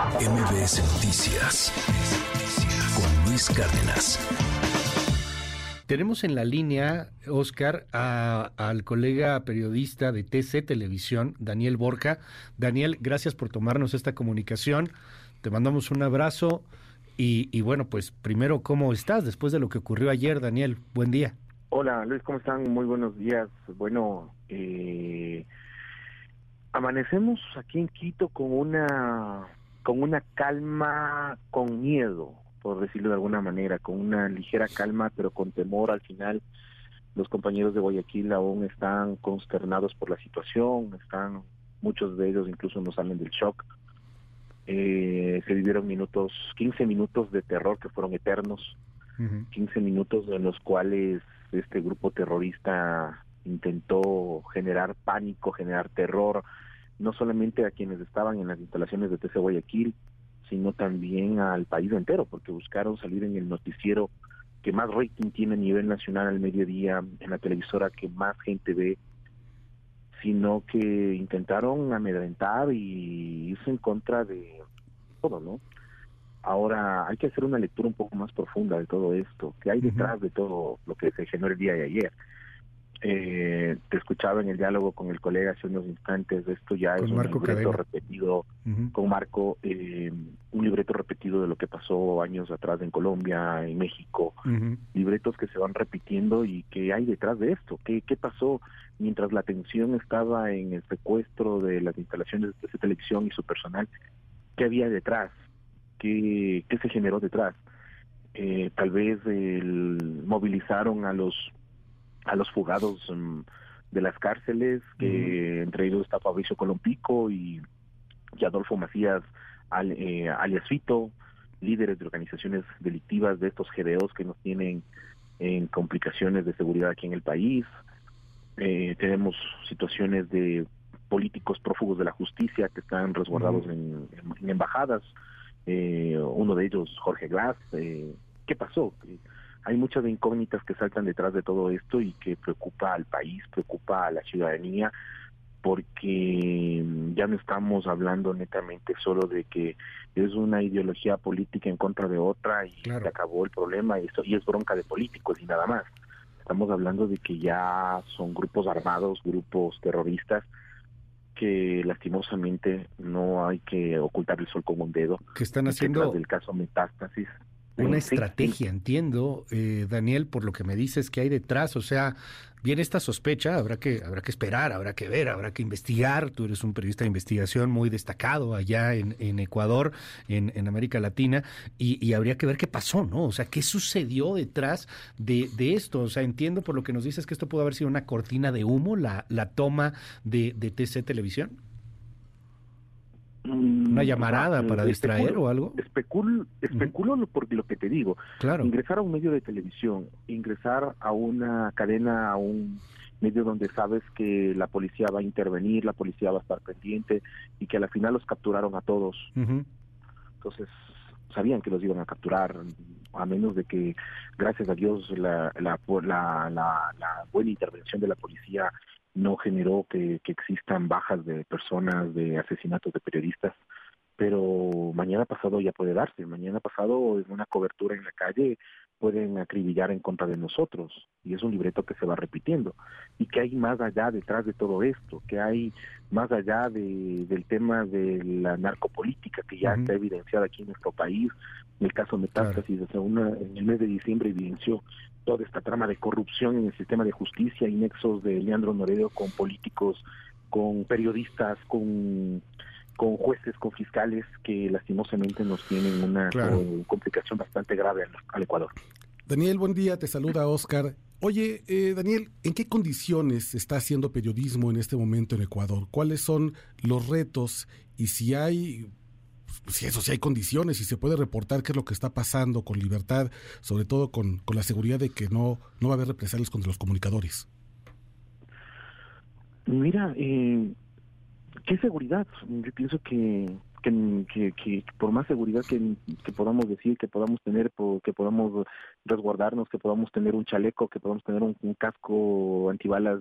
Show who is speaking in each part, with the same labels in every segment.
Speaker 1: MBS Noticias con Luis Cárdenas.
Speaker 2: Tenemos en la línea, Oscar, al colega periodista de TC Televisión, Daniel Borja. Daniel, gracias por tomarnos esta comunicación. Te mandamos un abrazo. Y, y, bueno, pues primero, ¿cómo estás después de lo que ocurrió ayer, Daniel? Buen día.
Speaker 3: Hola, Luis, ¿cómo están? Muy buenos días. Bueno, eh, amanecemos aquí en Quito con una con una calma, con miedo, por decirlo de alguna manera, con una ligera calma, pero con temor al final. Los compañeros de Guayaquil aún están consternados por la situación, están muchos de ellos incluso no salen del shock. Eh, se vivieron minutos, 15 minutos de terror que fueron eternos, 15 minutos en los cuales este grupo terrorista intentó generar pánico, generar terror, no solamente a quienes estaban en las instalaciones de TC Guayaquil, sino también al país entero, porque buscaron salir en el noticiero que más rating tiene a nivel nacional al mediodía, en la televisora que más gente ve, sino que intentaron amedrentar y irse en contra de todo, ¿no? Ahora hay que hacer una lectura un poco más profunda de todo esto, que hay detrás de todo lo que se generó el día de ayer. Eh, te escuchaba en el diálogo con el colega hace unos instantes, esto ya es un libreto repetido con Marco, eh, un libreto repetido de lo que pasó años atrás en Colombia, en México, libretos que se van repitiendo y que hay detrás de esto, ¿Qué, qué pasó. Mientras la atención estaba en el secuestro de las instalaciones de televisión y su personal, qué había detrás, qué, qué se generó detrás. Eh, tal vez el, movilizaron a los a los fugados mm, de las cárceles, que entre ellos está Fabricio Colompico y, Adolfo Macías al, eh, alias Fito, líderes de organizaciones delictivas de estos GDOs que nos tienen en complicaciones de seguridad aquí en el país. Eh, tenemos situaciones de políticos prófugos de la justicia que están resguardados en, embajadas. Eh, uno de ellos, Jorge Glass. Eh, ¿Qué pasó? Hay muchas incógnitas que saltan detrás de todo esto y que preocupa al país, preocupa a la ciudadanía, porque ya no estamos hablando netamente solo de que es una ideología política en contra de otra y se acabó el problema y, eso, y es bronca de políticos y nada más. Estamos hablando de que ya son grupos armados, grupos terroristas que lastimosamente no hay que ocultar el sol con un dedo.
Speaker 2: Que están haciendo
Speaker 3: del caso Metástasis
Speaker 2: una estrategia, entiendo, eh, Daniel, por lo que me dices que hay detrás, o sea, viene esta sospecha, habrá que, habrá que esperar, habrá que ver, habrá que investigar, tú eres un periodista de investigación muy destacado allá en, en Ecuador, en, en, América Latina, y, habría que ver qué pasó, ¿no? O sea, qué sucedió detrás de, de, esto, o sea, entiendo por lo que nos dices que esto pudo haber sido una cortina de humo, la, la toma de, de TC Televisión. ¿Una llamarada para distraer o algo?
Speaker 3: Especulo, especulo por lo que te digo.
Speaker 2: Claro.
Speaker 3: Ingresar a un medio de televisión, ingresar a una cadena, a un medio donde sabes que la policía va a intervenir, la policía va a estar pendiente y que al final los capturaron a todos. Entonces, sabían que los iban a capturar, a menos de que, gracias a Dios, la, la, la, la buena intervención de la policía no generó que, existan bajas de personas, de asesinatos de periodistas, pero mañana pasado ya puede darse. Mañana pasado en una cobertura en la calle pueden acribillar en contra de nosotros y es un libreto que se va repitiendo. Y que hay más allá detrás de todo esto, que hay más allá de, del tema de la narcopolítica que ya está evidenciada aquí en nuestro país. En el caso Metástasis, una, en el mes de diciembre evidenció toda esta trama de corrupción en el sistema de justicia y nexos de Leandro Noredo con políticos, con periodistas, con con jueces, con fiscales que lastimosamente nos tienen una complicación bastante grave al, Ecuador.
Speaker 4: Daniel, buen día, te saluda Oscar. Oye, eh, Daniel, ¿en qué condiciones está haciendo periodismo en este momento en Ecuador? ¿Cuáles son los retos y si hay si eso, si hay condiciones, y se puede reportar qué es lo que está pasando con libertad, sobre todo con, con la seguridad de que no, no va a haber represalias contra los comunicadores.
Speaker 3: Mira, eh, ¿qué seguridad? Yo pienso que, que, que, por más seguridad que, que, podamos decir, que podamos tener, que podamos resguardarnos, que podamos tener un chaleco, que podamos tener un, casco antibalas,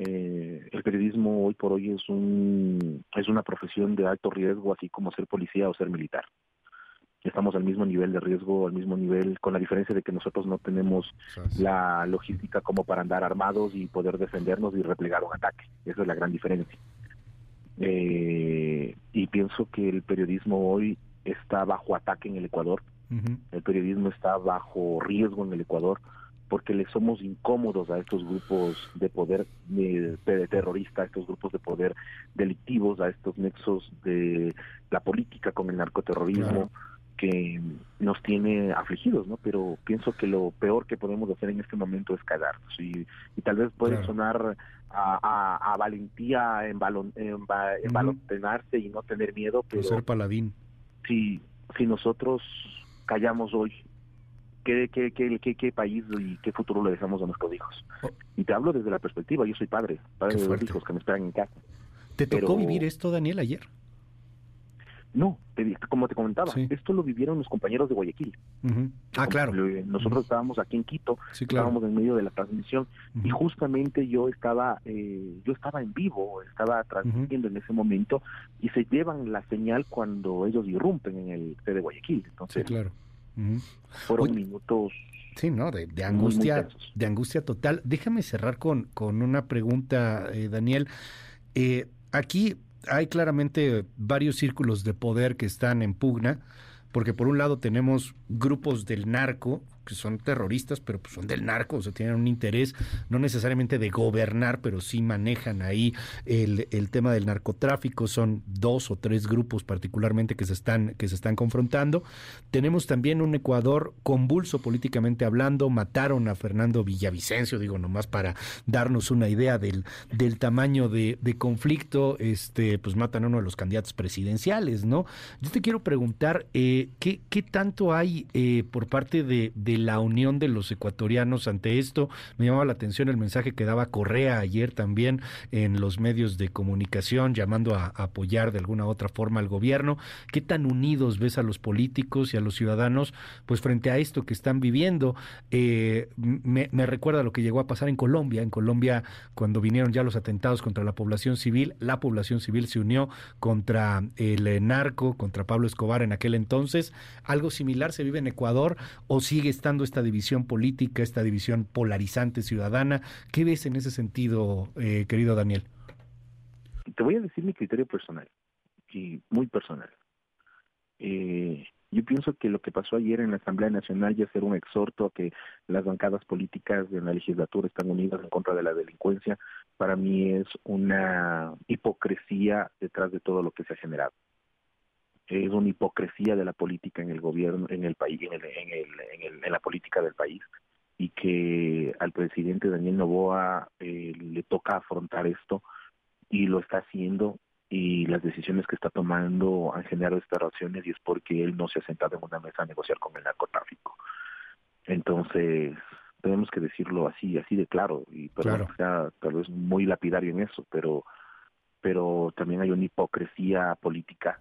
Speaker 3: Eh, el periodismo hoy por hoy es un es una profesión de alto riesgo, así como ser policía o ser militar. Estamos al mismo nivel de riesgo, al mismo nivel, con la diferencia de que nosotros no tenemos la logística como para andar armados y poder defendernos y replegar un ataque. Esa es la gran diferencia. Eh, y pienso que el periodismo hoy está bajo ataque en el Ecuador. El periodismo está bajo riesgo en el Ecuador porque le somos incómodos a estos grupos de poder de, terrorista, a estos grupos de poder delictivos, a estos nexos de la política con el narcoterrorismo que nos tiene afligidos, ¿no? Pero pienso que lo peor que podemos hacer en este momento es callarnos y, y tal vez puede sonar a, valentía en, balon, en, y no tener miedo, pero
Speaker 2: ser paladín.
Speaker 3: Si si nosotros callamos hoy qué, qué, qué, qué, país y qué futuro le dejamos a nuestros hijos. Oh. Y te hablo desde la perspectiva, yo soy padre, padre de dos hijos que me esperan en casa.
Speaker 2: ¿Te tocó vivir esto, Daniel, ayer?
Speaker 3: No, como te comentaba, esto lo vivieron los compañeros de Guayaquil.
Speaker 2: Ah, claro.
Speaker 3: Nosotros estábamos aquí en Quito, estábamos en medio de la transmisión y justamente yo estaba, eh, yo estaba en vivo, estaba transmitiendo en ese momento y se llevan la señal cuando ellos irrumpen en el C de Guayaquil. Entonces,
Speaker 2: claro.
Speaker 3: Fueron minutos
Speaker 2: Sí, ¿no? De, angustia, de angustia total. Déjame cerrar con, con una pregunta, eh, Daniel. Eh, aquí hay claramente varios círculos de poder que están en pugna, porque por un lado tenemos grupos del narco que son terroristas, pero pues son del narco, o sea, tienen un interés no necesariamente de gobernar, pero sí manejan ahí el, el tema del narcotráfico. Son dos o tres grupos particularmente que se están, que se están confrontando. Tenemos también un Ecuador convulso políticamente hablando. Mataron a Fernando Villavicencio, digo, nomás para darnos una idea del, del tamaño de, de conflicto, este, pues matan a uno de los candidatos presidenciales, ¿no? Yo te quiero preguntar, eh, ¿qué, ¿qué tanto hay eh, por parte de la unión de los ecuatorianos ante esto. Me llamaba la atención el mensaje que daba Correa ayer también en los medios de comunicación, llamando a, apoyar de alguna u otra forma al gobierno. ¿Qué tan unidos ves a los políticos y a los ciudadanos pues frente a esto que están viviendo? Eh, me, me recuerda lo que llegó a pasar en Colombia. En Colombia, cuando vinieron ya los atentados contra la población civil, la población civil se unió contra el narco, contra Pablo Escobar en aquel entonces. Algo similar se vive en Ecuador o sigue estando esta división política, esta división polarizante ciudadana. ¿Qué ves en ese sentido, eh, querido Daniel?
Speaker 3: Te voy a decir mi criterio personal, y muy personal. Eh, yo pienso que lo que pasó ayer en la Asamblea Nacional ya ser un exhorto a que las bancadas políticas de la legislatura están unidas en contra de la delincuencia, para mí es una hipocresía detrás de todo lo que se ha generado es una hipocresía de la política en el gobierno, en el país, en, el, en, el, en, la política del país, y que al presidente Daniel Novoa eh, le toca afrontar esto y lo está haciendo y las decisiones que está tomando han generado estas reacciones y es porque él no se ha sentado en una mesa a negociar con el narcotráfico. Entonces, tenemos que decirlo así, así de claro, y perdón, claro. sea tal vez muy lapidario en eso, pero pero también hay una hipocresía política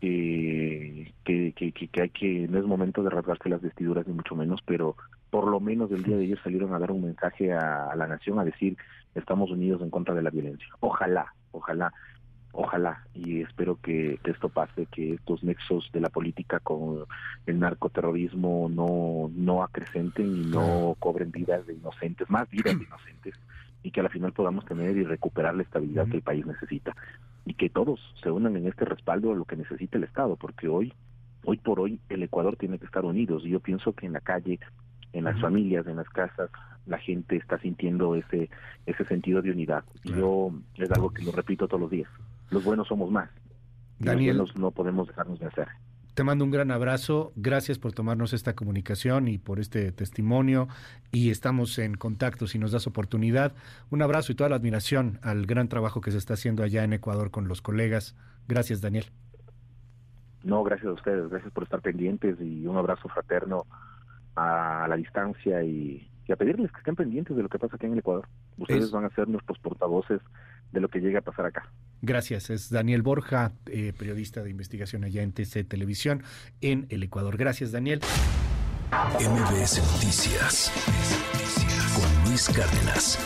Speaker 3: que, que, que, hay que, no es momento de rasgarse las vestiduras ni mucho menos, pero por lo menos el día de ayer salieron a dar un mensaje a, la nación a decir estamos unidos en contra de la violencia. Ojalá, ojalá, ojalá. Y espero que, esto pase, que estos nexos de la política con el narcoterrorismo no, no acrecenten y no cobren vidas de inocentes, más vidas de inocentes y que al final podamos tener y recuperar la estabilidad que el país necesita y que todos se unan en este respaldo a lo que necesita el Estado, porque hoy, hoy por hoy, el Ecuador tiene que estar unidos y yo pienso que en la calle, en las familias, en las casas, la gente está sintiendo ese ese sentido de unidad. Y yo es algo que lo repito todos los días. Los buenos somos más. Daniel, los buenos no podemos dejarnos de hacer.
Speaker 2: Te mando un gran abrazo. Gracias por tomarnos esta comunicación y por este testimonio. Y estamos en contacto si nos das oportunidad. Un abrazo y toda la admiración al gran trabajo que se está haciendo allá en Ecuador con los colegas. Gracias, Daniel.
Speaker 3: No, gracias a ustedes. Gracias por estar pendientes y un abrazo fraterno a la distancia y, a pedirles que estén pendientes de lo que pasa aquí en el Ecuador. Ustedes van a ser nuestros portavoces de lo que llegue a pasar acá.
Speaker 2: Gracias. Es Daniel Borja, eh, periodista de investigación allá en TC Televisión en el Ecuador. Gracias, Daniel.
Speaker 1: MBS Noticias con Luis Cárdenas.